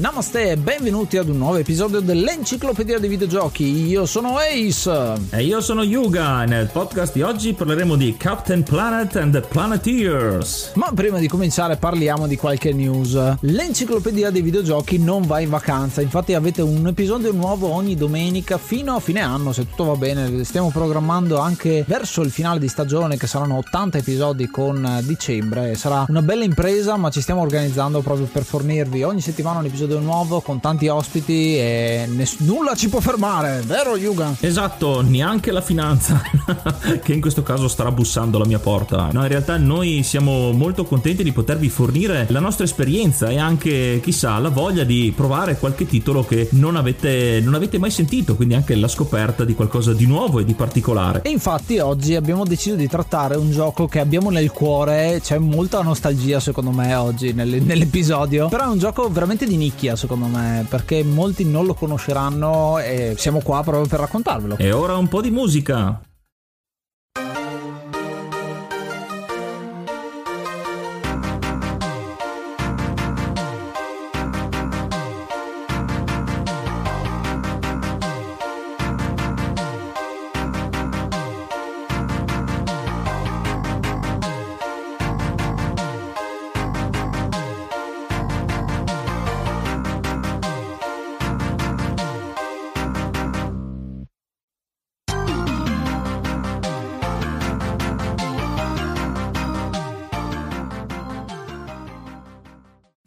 Namaste e benvenuti ad un nuovo episodio dell'Enciclopedia dei Videogiochi. Io sono Ace. E io sono Yuga. Nel podcast di oggi parleremo di Captain Planet and the Planeteers. Ma prima di cominciare parliamo di qualche news. L'Enciclopedia dei Videogiochi non va in vacanza, infatti avete un episodio nuovo ogni domenica fino a fine anno, se tutto va bene. Stiamo programmando anche verso il finale di stagione che saranno 80 episodi con dicembre. Sarà una bella impresa, ma ci stiamo organizzando proprio per fornirvi ogni settimana un episodio nuovo con tanti ospiti e ness- nulla ci può fermare, vero Yuga? Esatto, neanche la finanza che in questo caso starà bussando alla mia porta. No, in realtà noi siamo molto contenti di potervi fornire la nostra esperienza e anche, chissà, la voglia di provare qualche titolo che non avete, non avete mai sentito, quindi anche la scoperta di qualcosa di nuovo e di particolare. E infatti oggi abbiamo deciso di trattare un gioco che abbiamo nel cuore, c'è molta nostalgia secondo me oggi nell'episodio, però è un gioco veramente di nicchia secondo me, perché molti non lo conosceranno e siamo qua proprio per raccontarvelo. E ora un po' di musica.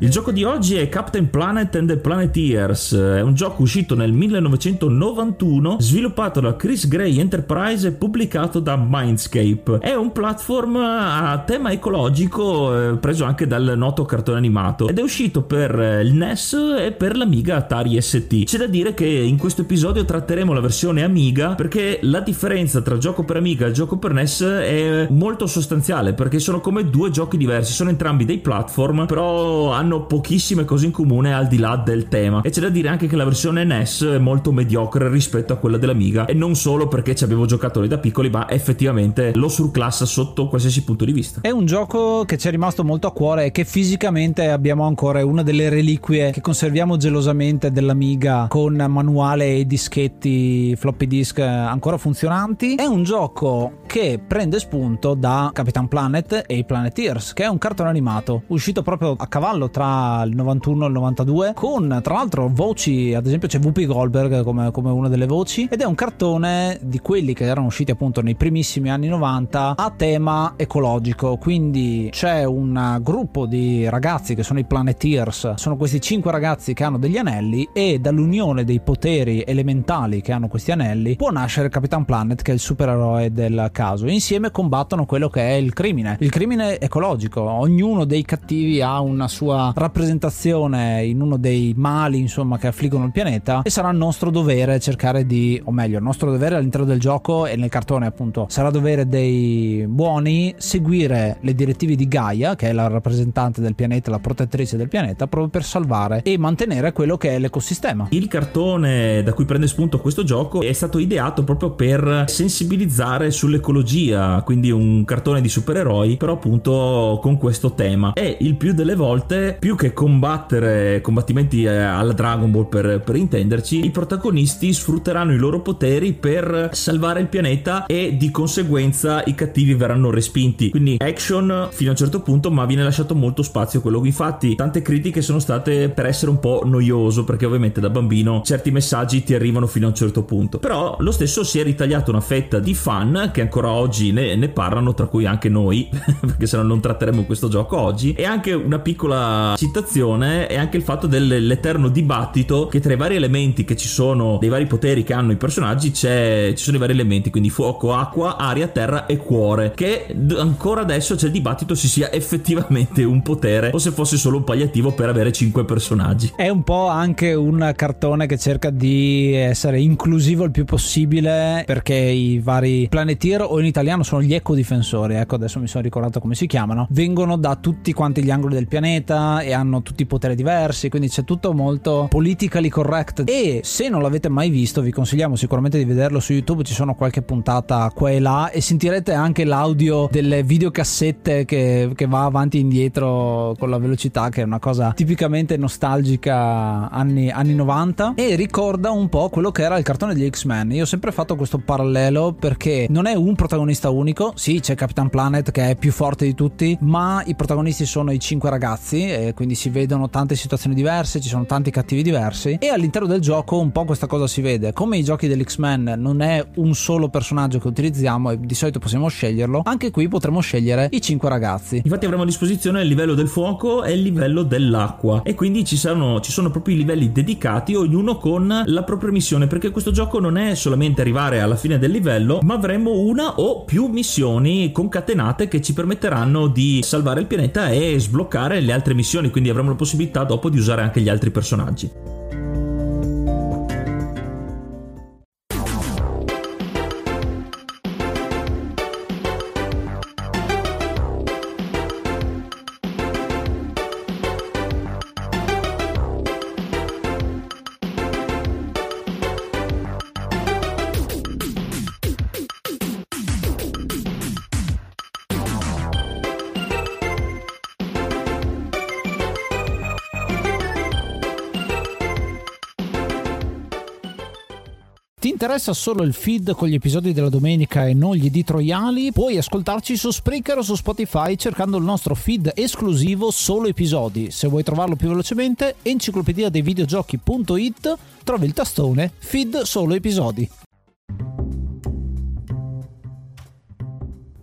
Il gioco di oggi è Captain Planet and the Planeteers, è un gioco uscito nel 1991, sviluppato da Chris Gray Enterprise e pubblicato da Mindscape. È un platform a tema ecologico eh, preso anche dal noto cartone animato ed è uscito per il NES e per l'Amiga Atari ST. C'è da dire che in questo episodio tratteremo la versione Amiga perché la differenza tra gioco per Amiga e gioco per NES è molto sostanziale perché sono come due giochi diversi, sono entrambi dei platform però hanno hanno pochissime cose in comune al di là del tema. E c'è da dire anche che la versione NES è molto mediocre rispetto a quella dell'Amiga. E non solo perché ci abbiamo giocato noi da piccoli, ma effettivamente lo surclassa sotto qualsiasi punto di vista. È un gioco che ci è rimasto molto a cuore e che fisicamente abbiamo ancora una delle reliquie che conserviamo gelosamente dell'Amiga con manuale e dischetti floppy disk ancora funzionanti. È un gioco che prende spunto da Capitan Planet e i Planeteers, che è un cartone animato uscito proprio a cavallo tra il 91 e il 92, con tra l'altro voci, ad esempio c'è Whoopi Goldberg come, come una delle voci, ed è un cartone di quelli che erano usciti appunto nei primissimi anni 90 a tema ecologico, quindi c'è un gruppo di ragazzi che sono i Planeteers, sono questi cinque ragazzi che hanno degli anelli e dall'unione dei poteri elementali che hanno questi anelli può nascere Capitan Planet che è il supereroe del caso. Insieme combattono quello che è il crimine, il crimine ecologico, ognuno dei cattivi ha una sua rappresentazione in uno dei mali insomma che affliggono il pianeta e sarà il nostro dovere cercare di, o meglio il nostro dovere all'interno del gioco e nel cartone appunto sarà dovere dei buoni seguire le direttive di Gaia che è la rappresentante del pianeta, la protettrice del pianeta proprio per salvare e mantenere quello che è l'ecosistema. Il cartone da cui prende spunto questo gioco è stato ideato proprio per sensibilizzare sull'ecologia, quindi un cartone di supereroi, però appunto con questo tema. E il più delle volte, più che combattere combattimenti eh, alla Dragon Ball per, per intenderci, i protagonisti sfrutteranno i loro poteri per salvare il pianeta e di conseguenza i cattivi verranno respinti. Quindi action fino a un certo punto, ma viene lasciato molto spazio a quello. Infatti, tante critiche sono state per essere un po' noioso, perché ovviamente da bambino certi messaggi ti arrivano fino a un certo punto. Però lo stesso si è ritagliato una fetta di fan che ancora oggi ne, ne parlano, tra cui anche noi, perché se no non tratteremo questo gioco oggi. E anche una piccola citazione è anche il fatto dell'eterno dibattito che tra i vari elementi che ci sono, dei vari poteri che hanno i personaggi, ci sono i vari elementi, quindi fuoco, acqua, aria, terra e cuore, che ancora adesso c'è il dibattito se sia effettivamente un potere o se fosse solo un palliativo per avere 5 personaggi. È un po' anche un cartone che cerca di essere inclusivo il più possibile perché i vari Planeteer o in italiano sono gli ecodifensori, ecco adesso mi sono ricordato come si chiamano, vengono da tutti quanti gli angoli del pianeta e hanno tutti poteri diversi, quindi c'è tutto molto politically correct e se non l'avete mai visto vi consigliamo sicuramente di vederlo su YouTube, ci sono qualche puntata qua e là e sentirete anche l'audio delle videocassette che, che va avanti e indietro con la velocità che è una cosa tipicamente nostalgica anni, anni 90 e ricorda un po' quello che era il cartone di X-Men. Io ho sempre fatto questo parallelo perché non è un protagonista unico, sì c'è Capitan Planet che è più forte di tutti, ma i protagonisti sono i cinque ragazzi e quindi si vedono tante situazioni diverse, ci sono tanti cattivi diversi e all'interno del gioco un po' questa cosa si vede. Come i giochi dell'X-Men non è un solo personaggio che utilizziamo e di solito possiamo sceglierlo, anche qui potremo scegliere i cinque ragazzi. Infatti avremo a disposizione il livello del fuoco e il livello dell'acqua e quindi ci sono, ci sono proprio i livelli dedicati, ognuno con la propria missione, perché questo gioco non è solamente arrivare alla fine del livello, ma avremo una o più missioni concatenate che ci permetteranno di salvare il pianeta e sbloccare le altre missioni, quindi avremo la possibilità dopo di usare anche gli altri personaggi. Interessa solo il feed con gli episodi della domenica e non gli editoriali, puoi ascoltarci su Spreaker o su Spotify cercando il nostro feed esclusivo solo episodi. Se vuoi trovarlo più velocemente, enciclopedia dei videogiochi.it trovi il tastone feed solo episodi.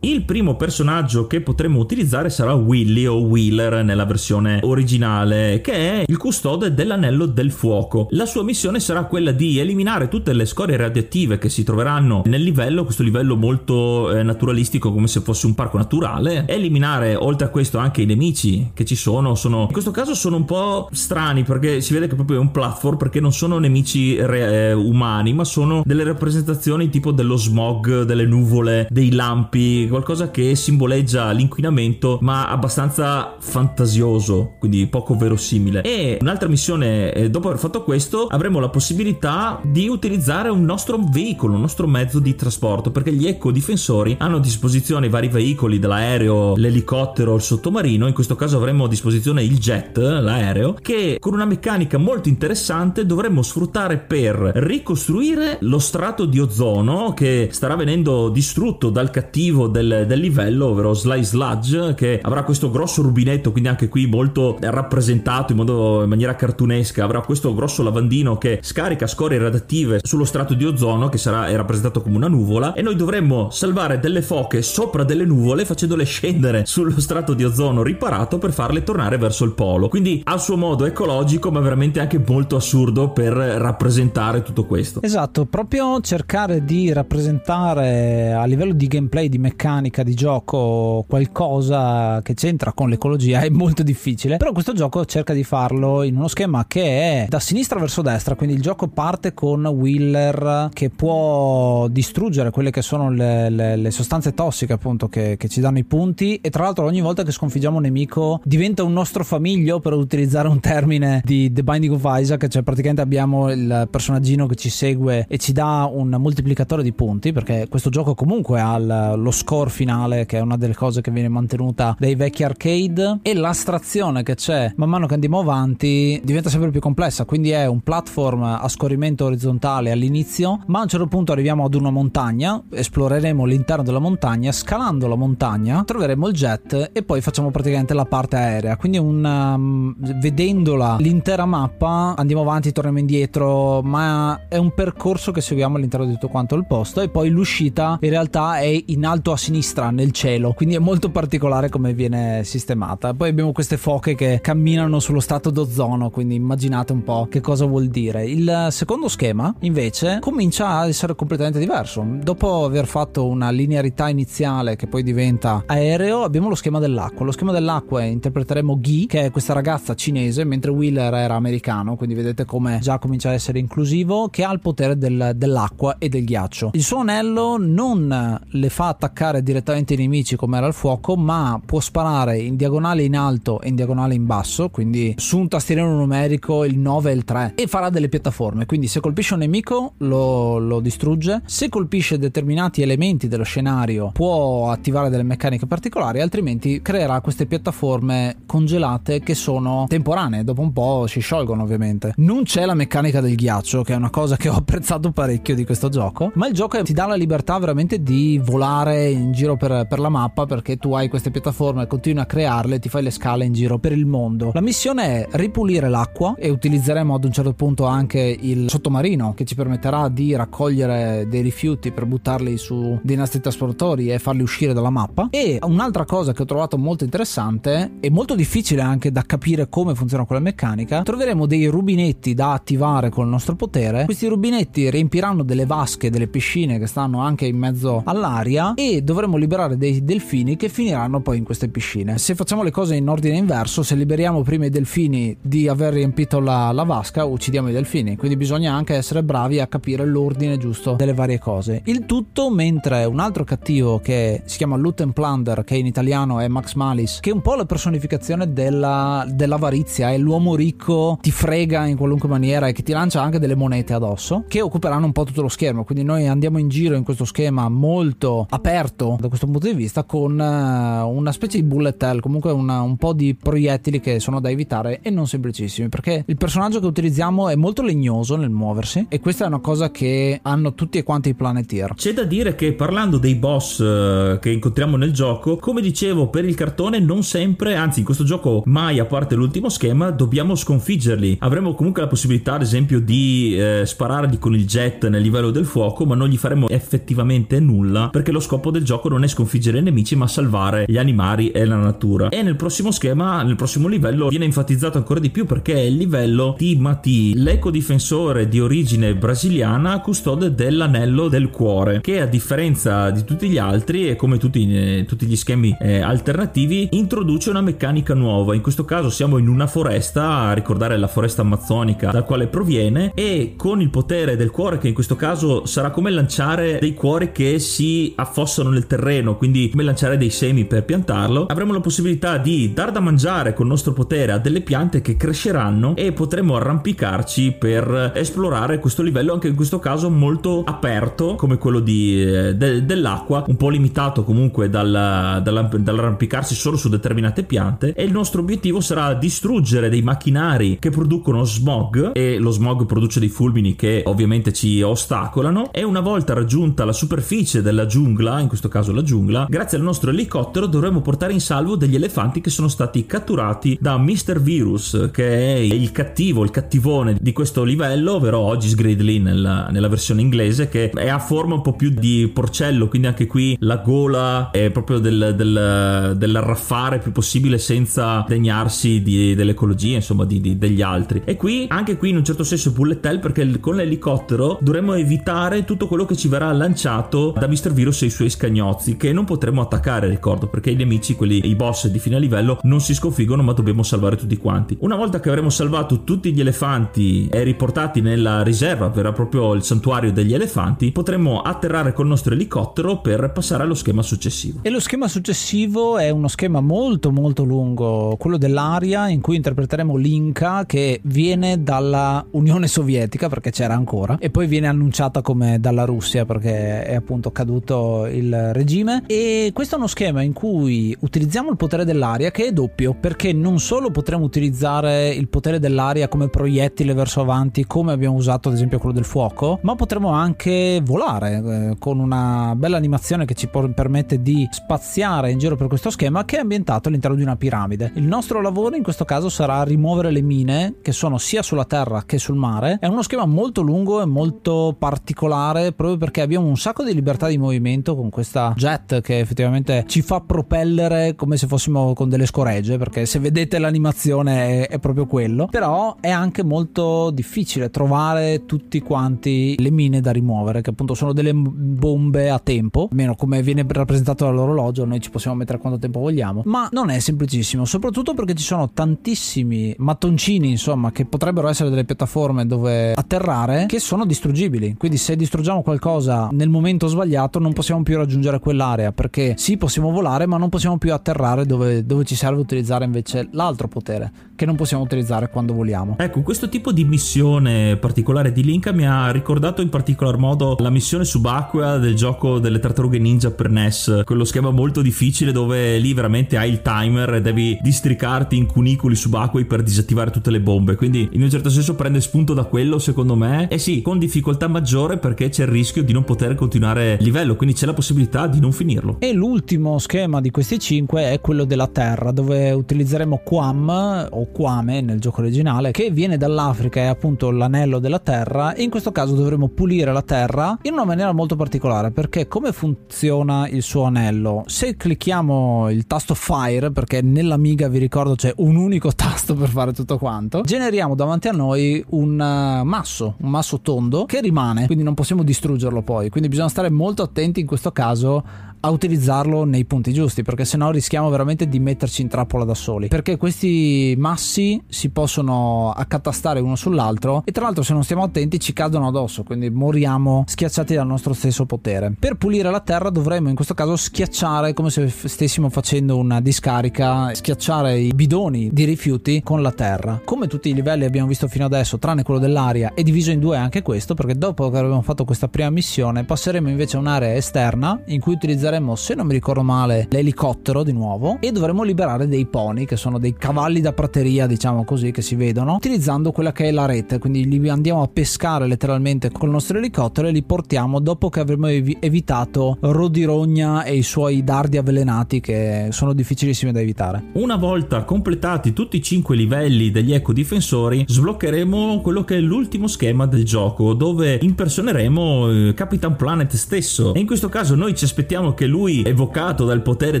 Il primo personaggio che potremo utilizzare sarà Willy o Wheeler nella versione originale, che è il custode dell'anello del fuoco. La sua missione sarà quella di eliminare tutte le scorie radioattive che si troveranno nel livello, questo livello molto eh, naturalistico come se fosse un parco naturale, eliminare oltre a questo anche i nemici che ci sono, sono in questo caso sono un po' strani perché si vede che proprio è un platform perché non sono nemici re- eh, umani, ma sono delle rappresentazioni tipo dello smog, delle nuvole, dei lampi qualcosa che simboleggia l'inquinamento ma abbastanza fantasioso, quindi poco verosimile. E un'altra missione, eh, dopo aver fatto questo, avremo la possibilità di utilizzare un nostro veicolo, un nostro mezzo di trasporto, perché gli ecodifensori hanno a disposizione vari veicoli, dall'aereo, l'elicottero, il sottomarino, in questo caso avremo a disposizione il jet, l'aereo, che con una meccanica molto interessante dovremmo sfruttare per ricostruire lo strato di ozono che starà venendo distrutto dal cattivo del, del livello, ovvero Sly Sludge, che avrà questo grosso rubinetto, quindi anche qui molto rappresentato in, modo, in maniera cartunesca, avrà questo grosso lavandino che scarica scorie radioattive sullo strato di ozono che sarà rappresentato come una nuvola e noi dovremmo salvare delle foche sopra delle nuvole facendole scendere sullo strato di ozono riparato per farle tornare verso il polo. Quindi a suo modo ecologico, ma veramente anche molto assurdo per rappresentare tutto questo. Esatto, proprio cercare di rappresentare a livello di gameplay, di meccanica di gioco qualcosa che c'entra con l'ecologia è molto difficile, però questo gioco cerca di farlo in uno schema che è da sinistra verso destra, quindi il gioco parte con Wheeler che può distruggere quelle che sono le, le, le sostanze tossiche appunto che, che, ci danno i punti. E tra l'altro ogni volta che sconfiggiamo un nemico diventa un nostro famiglio per utilizzare un termine di The Binding of Isaac, cioè praticamente abbiamo il personaggino che ci segue e ci dà un moltiplicatore di punti perché questo gioco comunque ha lo score finale che è una delle cose che viene mantenuta dai vecchi arcade. E l'astrazione che c'è man mano che andiamo avanti diventa sempre più complessa. Quindi è un platform a scorrimento orizzontale all'inizio ma a un certo punto arriviamo ad una montagna esploreremo l'interno della montagna scalando la montagna troveremo il jet e poi facciamo praticamente la parte aerea. Quindi un, um, vedendola l'intera mappa andiamo avanti torniamo indietro ma è un percorso che seguiamo all'interno di tutto quanto il posto. E poi l'uscita in realtà è in alto a sinistra nel cielo quindi è molto particolare come viene sistemata. Poi abbiamo queste foche che camminano sullo strato d'ozono quindi immaginate un po' che cosa vuol dire. Il secondo schema invece comincia a essere completamente diverso. Dopo aver fatto una linearità iniziale che poi diventa aereo abbiamo lo schema dell'acqua. Lo schema dell'acqua interpreteremo Gi che è questa ragazza cinese mentre Wheeler era americano quindi vedete come già comincia a essere inclusivo che ha il potere del, dell'acqua e del ghiaccio. Il suo anello non le fa attaccare direttamente i nemici come era il fuoco ma può sparare in diagonale in alto e in diagonale in basso quindi su un tastierino numerico il 9 e il 3 e farà delle piattaforme. Quindi se colpisce un nemico lo, lo distrugge. Se colpisce determinati elementi dello scenario può attivare delle meccaniche particolari altrimenti creerà queste piattaforme congelate che sono temporanee. Dopo un po' si sciolgono ovviamente. Non c'è la meccanica del ghiaccio che è una cosa che ho apprezzato parecchio di questo gioco ma il gioco ti dà la libertà veramente di volare in giro per, per la mappa perché tu hai queste piattaforme continui a crearle ti fai le scale in giro per il mondo. La missione è ripulire l'acqua e utilizzeremo ad un certo punto anche il sottomarino che ci permetterà di raccogliere dei rifiuti per buttarli su dei nastri trasportatori e farli uscire dalla mappa. E un'altra cosa che ho trovato molto interessante e molto difficile anche da capire come funziona quella meccanica troveremo dei rubinetti da attivare con il nostro potere. Questi rubinetti riempiranno delle vasche delle piscine che stanno anche in mezzo all'aria e dovremo liberare dei delfini che finiranno poi in queste piscine. Se facciamo le cose in ordine inverso se liberiamo prima i delfini di aver riempito la, la vasca uccidiamo i delfini. Quindi bisogna anche essere bravi a capire l'ordine giusto delle varie cose. Il tutto mentre un altro cattivo che si chiama Luten Plunder che in italiano è Max Malis che è un po' la personificazione della, dell'avarizia è l'uomo ricco ti frega in qualunque maniera e che ti lancia anche delle monete addosso che occuperanno un po' tutto lo schermo. Quindi noi andiamo in giro in questo schema molto aperto da questo punto di vista con uh, una specie di bullet hell comunque una, un po' di proiettili che sono da evitare e non semplicissimi perché il personaggio che utilizziamo è molto legnoso nel muoversi e questa è una cosa che hanno tutti e quanti i Planeteer c'è da dire che parlando dei boss uh, che incontriamo nel gioco come dicevo per il cartone non sempre anzi in questo gioco mai a parte l'ultimo schema dobbiamo sconfiggerli. Avremo comunque la possibilità ad esempio di eh, sparargli con il jet nel livello del fuoco ma non gli faremo effettivamente nulla perché lo scopo del gioco non è sconfiggere i nemici ma salvare gli animali e la natura. E nel prossimo schema nel prossimo livello viene enfatizzato ancora di più perché è il livello di Mati l'ecodifensore di origine brasiliana custode dell'anello del cuore che a differenza di tutti gli altri e come tutti, eh, tutti gli schemi eh, alternativi introduce una meccanica nuova. In questo caso siamo in una foresta a ricordare la foresta amazzonica dal quale proviene e con il potere del cuore che in questo caso sarà come lanciare dei cuori che si affossano nel del terreno, quindi come lanciare dei semi per piantarlo, avremo la possibilità di dar da mangiare con il nostro potere a delle piante che cresceranno e potremo arrampicarci per esplorare questo livello, anche in questo caso molto aperto, come quello di, eh, de, dell'acqua, un po' limitato comunque dal, dall'arrampicarsi solo su determinate piante. E il nostro obiettivo sarà distruggere dei macchinari che producono smog e lo smog produce dei fulmini che ovviamente ci ostacolano e una volta raggiunta la superficie della giungla, in questo caso la giungla, grazie al nostro elicottero dovremo portare in salvo degli elefanti che sono stati catturati da Mr. Virus, che è il cattivo, il cattivone di questo livello, ovvero Ogis Gridley nella, nella versione inglese, che è a forma un po' più di porcello, quindi anche qui la gola è proprio del, del, dell'arraffare più possibile senza degnarsi di, dell'ecologia, insomma, di, di, degli altri. E qui, anche qui in un certo senso, bullet hell perché con l'elicottero dovremo evitare tutto quello che ci verrà lanciato da Mr. Virus e i suoi scagnozzi, che non potremo attaccare, ricordo, perché i nemici, quelli, i boss di fine livello, non si sconfiggono, ma dobbiamo salvare tutti quanti. Una volta che avremo salvato tutti gli elefanti e riportati nella riserva, verrà proprio il santuario degli elefanti, potremo atterrare col nostro elicottero per passare allo schema successivo. E lo schema successivo è uno schema molto molto lungo, quello dell'aria in cui interpreteremo l'Inca che viene dalla Unione Sovietica perché c'era ancora e poi viene annunciata come dalla Russia perché è appunto caduto il regime. E questo è uno schema in cui utilizziamo il potere dell'aria che è doppio perché non solo potremo utilizzare il potere dell'aria come proiettile verso avanti come abbiamo usato ad esempio quello del fuoco ma potremo anche volare eh, con una bella animazione che ci permette di spaziare in giro per questo schema che è ambientato all'interno di una piramide. Il nostro lavoro in questo caso sarà rimuovere le mine che sono sia sulla terra che sul mare. È uno schema molto lungo e molto particolare proprio perché abbiamo un sacco di libertà di movimento con questa jet che effettivamente ci fa propellere come se fossimo con delle scoregge perché se vedete l'animazione è, è proprio quello. Però è anche molto difficile trovare tutti quanti le mine da rimuovere che appunto sono delle bombe a tempo almeno come viene rappresentato dall'orologio noi ci possiamo mettere quanto tempo vogliamo ma non è semplicissimo soprattutto perché ci sono tantissimi mattoncini insomma che potrebbero essere delle piattaforme dove atterrare che sono distruggibili. Quindi se distruggiamo qualcosa nel momento sbagliato non possiamo più raggiungere quell'area perché sì possiamo volare ma non possiamo più atterrare dove, dove ci serve utilizzare invece l'altro potere che non possiamo utilizzare quando voliamo ecco questo tipo di missione particolare di Link mi ha ricordato in particolar modo la missione subacquea del gioco delle tartarughe ninja per NES quello schema molto difficile dove lì veramente hai il timer e devi districarti in cunicoli subacquei per disattivare tutte le bombe. Quindi in un certo senso prende spunto da quello secondo me. E sì con difficoltà maggiore perché c'è il rischio di non poter continuare il livello quindi c'è la possibilità di non finirlo. E l'ultimo schema di questi 5 è quello della terra dove utilizzeremo Quam o Quame nel gioco originale che viene dall'Africa è appunto l'anello della terra e in questo caso dovremo pulire la terra in una maniera molto particolare perché come funziona il suo anello? Se clicchiamo il tasto fire perché nell'Amiga vi ricordo c'è un unico tasto per fare tutto quanto generiamo davanti a noi un eh, masso un masso tondo che rimane quindi non possiamo distruggerlo poi. Quindi bisogna stare molto attenti in questo caso a utilizzarlo nei punti giusti perché sennò rischiamo veramente di metterci in trappola da soli. Perché questi massi si possono accatastare uno sull'altro e tra l'altro se non stiamo attenti ci cadono addosso quindi moriamo schiacciati dal nostro stesso potere. Per pulire la terra dovremmo in questo caso schiacciare come se stessimo facendo una discarica schiacciare i bidoni di rifiuti con la terra. Come tutti i livelli abbiamo visto fino adesso tranne quello dell'aria è diviso in due anche questo perché dopo che abbiamo fatto questa prima missione passeremo invece a un'area esterna in cui utilizzeremo utilizzeremo, se non mi ricordo male, l'elicottero di nuovo e dovremo liberare dei pony, che sono dei cavalli da prateria, diciamo così, che si vedono, utilizzando quella che è la rete. Quindi li andiamo a pescare letteralmente col nostro elicottero e li portiamo dopo che avremo ev- evitato Rodirogna e i suoi dardi avvelenati che sono difficilissimi da evitare. Una volta completati tutti i 5 livelli degli ecodifensori, sbloccheremo quello che è l'ultimo schema del gioco, dove impersoneremo eh, Capitan Planet stesso. E in questo caso noi ci aspettiamo che che lui, evocato dal potere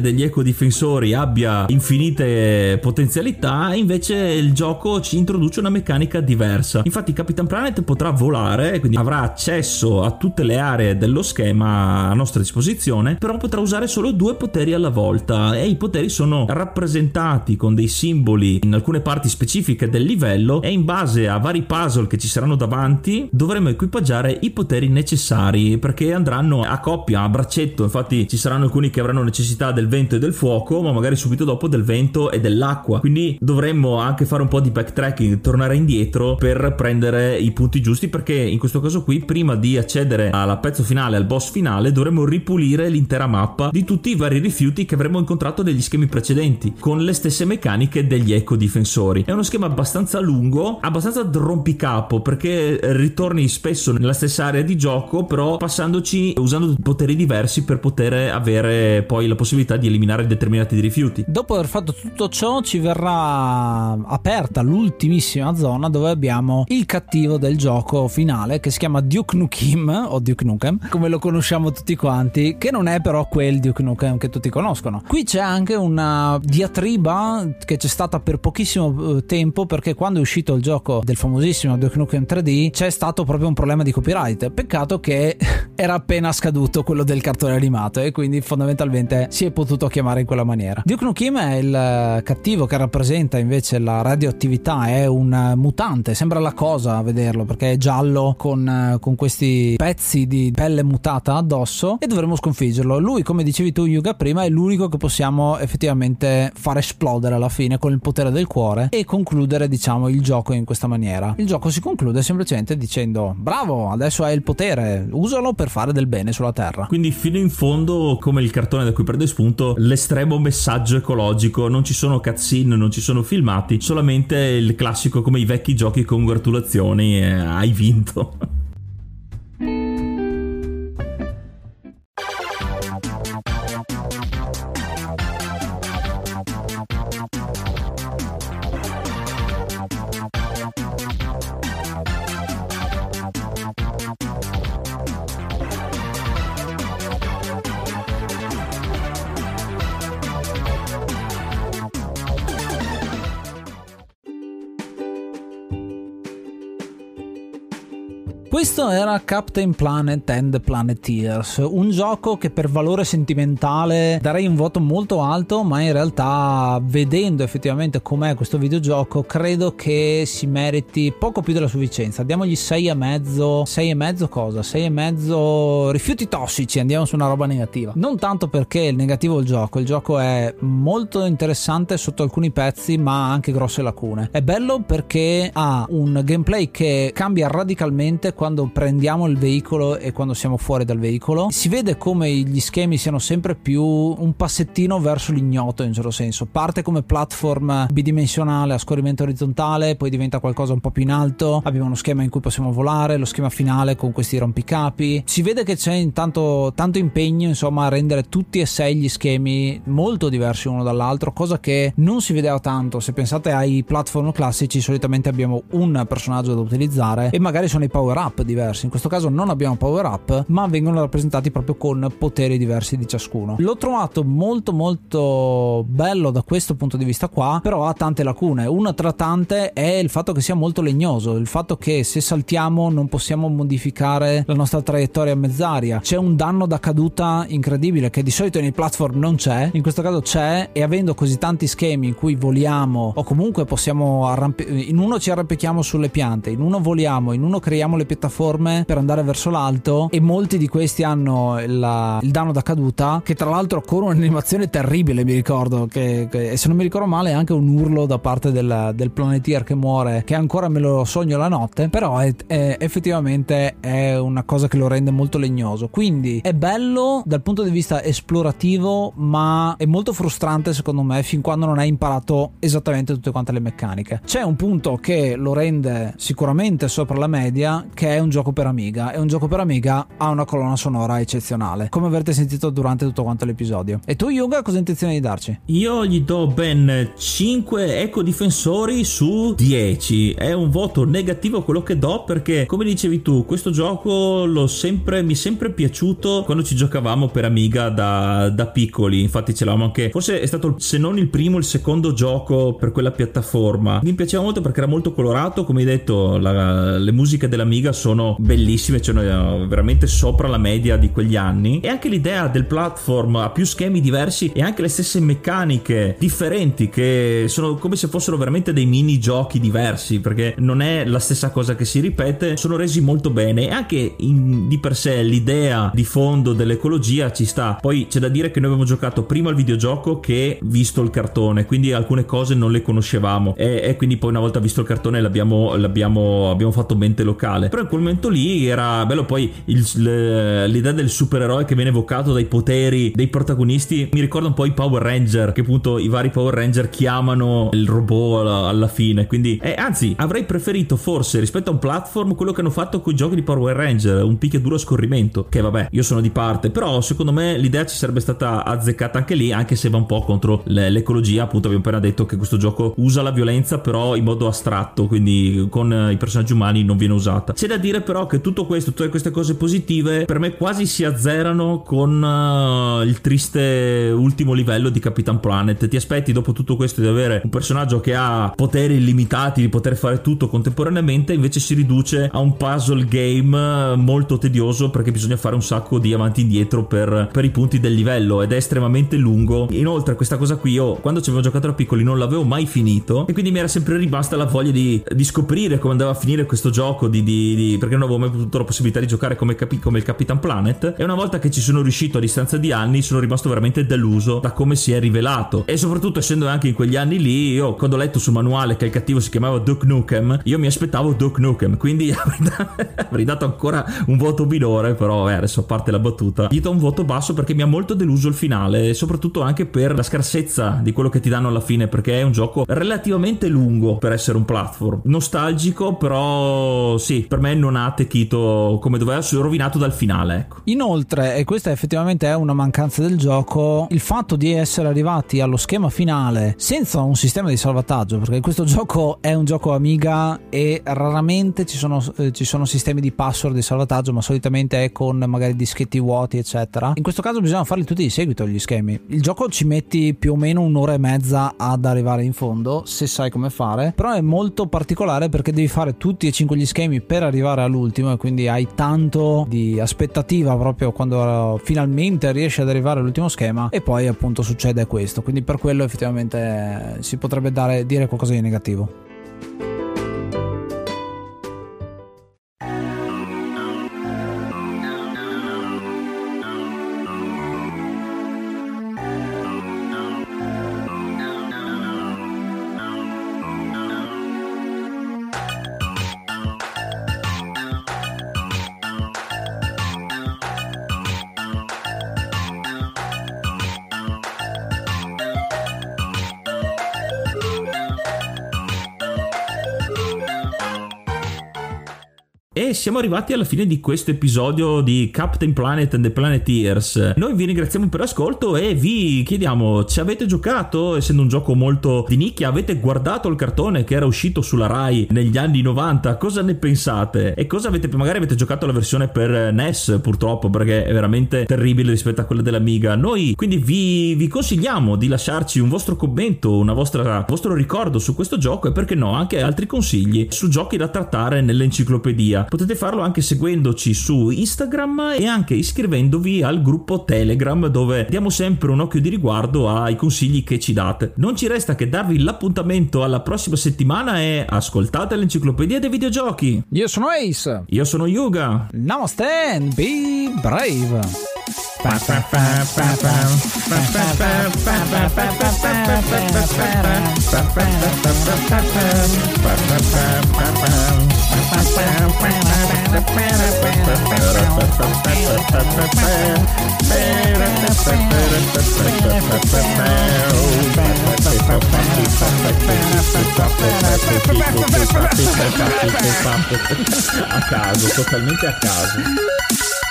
degli ecodifensori, abbia infinite potenzialità, invece il gioco ci introduce una meccanica diversa. Infatti Capitan Planet potrà volare, quindi avrà accesso a tutte le aree dello schema a nostra disposizione, però potrà usare solo due poteri alla volta e i poteri sono rappresentati con dei simboli in alcune parti specifiche del livello e in base a vari puzzle che ci saranno davanti dovremo equipaggiare i poteri necessari perché andranno a coppia, a braccetto, infatti ci saranno alcuni che avranno necessità del vento e del fuoco, ma magari subito dopo del vento e dell'acqua. Quindi dovremmo anche fare un po' di backtracking, tornare indietro per prendere i punti giusti perché in questo caso qui prima di accedere alla pezzo finale, al boss finale, dovremmo ripulire l'intera mappa di tutti i vari rifiuti che avremmo incontrato negli schemi precedenti con le stesse meccaniche degli eco difensori. È uno schema abbastanza lungo, abbastanza rompicapo perché ritorni spesso nella stessa area di gioco, però passandoci usando poteri diversi per poter avere poi la possibilità di eliminare determinati rifiuti. Dopo aver fatto tutto ciò ci verrà aperta l'ultimissima zona dove abbiamo il cattivo del gioco finale che si chiama Duke Nukem o Duke Nukem come lo conosciamo tutti quanti che non è però quel Duke Nukem che tutti conoscono. Qui c'è anche una diatriba che c'è stata per pochissimo eh, tempo perché quando è uscito il gioco del famosissimo Duke Nukem 3D c'è stato proprio un problema di copyright. Peccato che era appena scaduto quello del cartone animato e quindi fondamentalmente si è potuto chiamare in quella maniera. Duke Nukem è il cattivo che rappresenta invece la radioattività, è un mutante, sembra la cosa a vederlo perché è giallo con, con questi pezzi di pelle mutata addosso e dovremo sconfiggerlo. Lui, come dicevi tu Yuga prima, è l'unico che possiamo effettivamente far esplodere alla fine con il potere del cuore e concludere diciamo il gioco in questa maniera. Il gioco si conclude semplicemente dicendo bravo, adesso hai il potere, usalo per fare del bene sulla Terra. Quindi fino in fondo, come il cartone da cui prende spunto, l'estremo messaggio ecologico, non ci sono cutscene, non ci sono filmati, solamente il classico come i vecchi giochi congratulazioni, eh, hai vinto. Questo era Captain Planet and Planeteers, un gioco che per valore sentimentale darei un voto molto alto, ma in realtà vedendo effettivamente com'è questo videogioco credo che si meriti poco più della sufficienza. Diamogli 6 e mezzo, 6 e mezzo cosa? 6 e mezzo rifiuti tossici, andiamo su una roba negativa. Non tanto perché il negativo è il gioco, il gioco è molto interessante sotto alcuni pezzi, ma ha anche grosse lacune. È bello perché ha un gameplay che cambia radicalmente quando prendiamo il veicolo e quando siamo fuori dal veicolo. Si vede come gli schemi siano sempre più un passettino verso l'ignoto in un certo senso. Parte come platform bidimensionale a scorrimento orizzontale, poi diventa qualcosa un po' più in alto. Abbiamo uno schema in cui possiamo volare, lo schema finale con questi rompicapi. Si vede che c'è intanto tanto impegno insomma a rendere tutti e sei gli schemi molto diversi uno dall'altro, cosa che non si vedeva tanto. Se pensate ai platform classici, solitamente abbiamo un personaggio da utilizzare e magari sono i power up up diversi. In questo caso non abbiamo power up, ma vengono rappresentati proprio con poteri diversi di ciascuno. L'ho trovato molto molto bello da questo punto di vista qua, però ha tante lacune. Una tra tante è il fatto che sia molto legnoso, il fatto che se saltiamo non possiamo modificare la nostra traiettoria mezz'aria. C'è un danno da caduta incredibile che di solito nei platform non c'è, in questo caso c'è e avendo così tanti schemi in cui voliamo o comunque possiamo arrampi- in uno ci arrampichiamo sulle piante, in uno voliamo, in uno creiamo le piattaforme piattaforme per andare verso l'alto e molti di questi hanno la, il danno da caduta che tra l'altro con un'animazione terribile mi ricordo che, che, se non mi ricordo male è anche un urlo da parte del, del Planeteer che muore che ancora me lo sogno la notte però è, è, effettivamente è una cosa che lo rende molto legnoso. Quindi è bello dal punto di vista esplorativo ma è molto frustrante secondo me fin quando non hai imparato esattamente tutte quante le meccaniche. C'è un punto che lo rende sicuramente sopra la media che è un gioco per Amiga e un gioco per Amiga ha una colonna sonora eccezionale, come avrete sentito durante tutto quanto l'episodio. E tu Yuga cosa hai intenzione di darci? Io gli do ben 5 eco difensori su 10. È un voto negativo quello che do perché come dicevi tu, questo gioco l'ho sempre mi è sempre piaciuto quando ci giocavamo per Amiga da, da piccoli. Infatti ce l'avamo anche forse è stato se non il primo il secondo gioco per quella piattaforma. Mi piaceva molto perché era molto colorato, come hai detto, la, le musiche dell'Amiga sono bellissime, cioè veramente sopra la media di quegli anni. E anche l'idea del platform a più schemi diversi e anche le stesse meccaniche differenti che sono come se fossero veramente dei mini giochi diversi, perché non è la stessa cosa che si ripete, sono resi molto bene e anche in, di per sé l'idea di fondo dell'ecologia ci sta. Poi c'è da dire che noi abbiamo giocato prima al videogioco che visto il cartone, quindi alcune cose non le conoscevamo e, e quindi poi una volta visto il cartone l'abbiamo, l'abbiamo abbiamo fatto mente locale. Però in quel momento lì era bello poi il, l'idea del supereroe che viene evocato dai poteri dei protagonisti. Mi ricorda un po' i Power Ranger, che appunto i vari Power Ranger chiamano il robot alla, alla fine. Quindi, eh, anzi, avrei preferito forse rispetto a un platform quello che hanno fatto con i giochi di Power Ranger, un picchiaduro a scorrimento. Che vabbè, io sono di parte, però secondo me l'idea ci sarebbe stata azzeccata anche lì, anche se va un po' contro l'ecologia. Appunto, abbiamo appena detto che questo gioco usa la violenza, però in modo astratto, quindi con i personaggi umani non viene usata. C'è da dire però che tutto questo, tutte queste cose positive, per me quasi si azzerano con uh, il triste ultimo livello di Capitan Planet. Ti aspetti dopo tutto questo di avere un personaggio che ha poteri illimitati, di poter fare tutto contemporaneamente, invece si riduce a un puzzle game molto tedioso perché bisogna fare un sacco di avanti e indietro per, per i punti del livello ed è estremamente lungo. Inoltre questa cosa qui io quando ci avevo giocato da piccoli non l'avevo mai finito e quindi mi era sempre rimasta la voglia di, di scoprire come andava a finire questo gioco di, di, di, perché non avevo mai avuto la possibilità di giocare come, capi, come il Capitan Planet e una volta che ci sono riuscito a distanza di anni sono rimasto veramente deluso da come si è rivelato. E soprattutto essendo anche in quegli anni lì io quando ho letto sul manuale che il cattivo si chiamava Duke Nukem io mi aspettavo Duke Nukem quindi avrei dato ancora un voto minore però eh, adesso a parte la battuta gli do un voto basso perché mi ha molto deluso il finale e soprattutto anche per la scarsezza di quello che ti danno alla fine perché è un gioco relativamente lungo per essere un platform. Nostalgico però sì per me non ha attecchito come doveva essere rovinato dal finale ecco. inoltre e questa effettivamente è una mancanza del gioco il fatto di essere arrivati allo schema finale senza un sistema di salvataggio perché questo gioco è un gioco Amiga e raramente ci sono, eh, ci sono sistemi di password di salvataggio ma solitamente è con magari dischetti vuoti eccetera in questo caso bisogna farli tutti di seguito gli schemi il gioco ci metti più o meno un'ora e mezza ad arrivare in fondo se sai come fare però è molto particolare perché devi fare tutti e cinque gli schemi per arrivare all'ultimo e quindi hai tanto di aspettativa proprio quando finalmente riesci ad arrivare all'ultimo schema e poi appunto succede questo. Quindi per quello effettivamente si potrebbe dare, dire qualcosa di negativo siamo arrivati alla fine di questo episodio di Captain Planet and the Planeteers. Noi vi ringraziamo per l'ascolto e vi chiediamo: ci avete giocato? Essendo un gioco molto di nicchia, avete guardato il cartone che era uscito sulla Rai negli anni 90? Cosa ne pensate? E cosa avete? Magari avete giocato la versione per NES, purtroppo, perché è veramente terribile rispetto a quella dell'Amiga. Noi quindi vi, vi consigliamo di lasciarci un vostro commento, un vostro ricordo su questo gioco e perché no, anche altri consigli su giochi da trattare nell'enciclopedia. Potete farlo anche seguendoci su Instagram e anche iscrivendovi al gruppo Telegram dove diamo sempre un occhio di riguardo ai consigli che ci date. Non ci resta che darvi l'appuntamento alla prossima settimana e ascoltate l'enciclopedia dei videogiochi. Io sono Ace. Io sono Yuga. Namaste and be brave. A caso, totalmente a caso.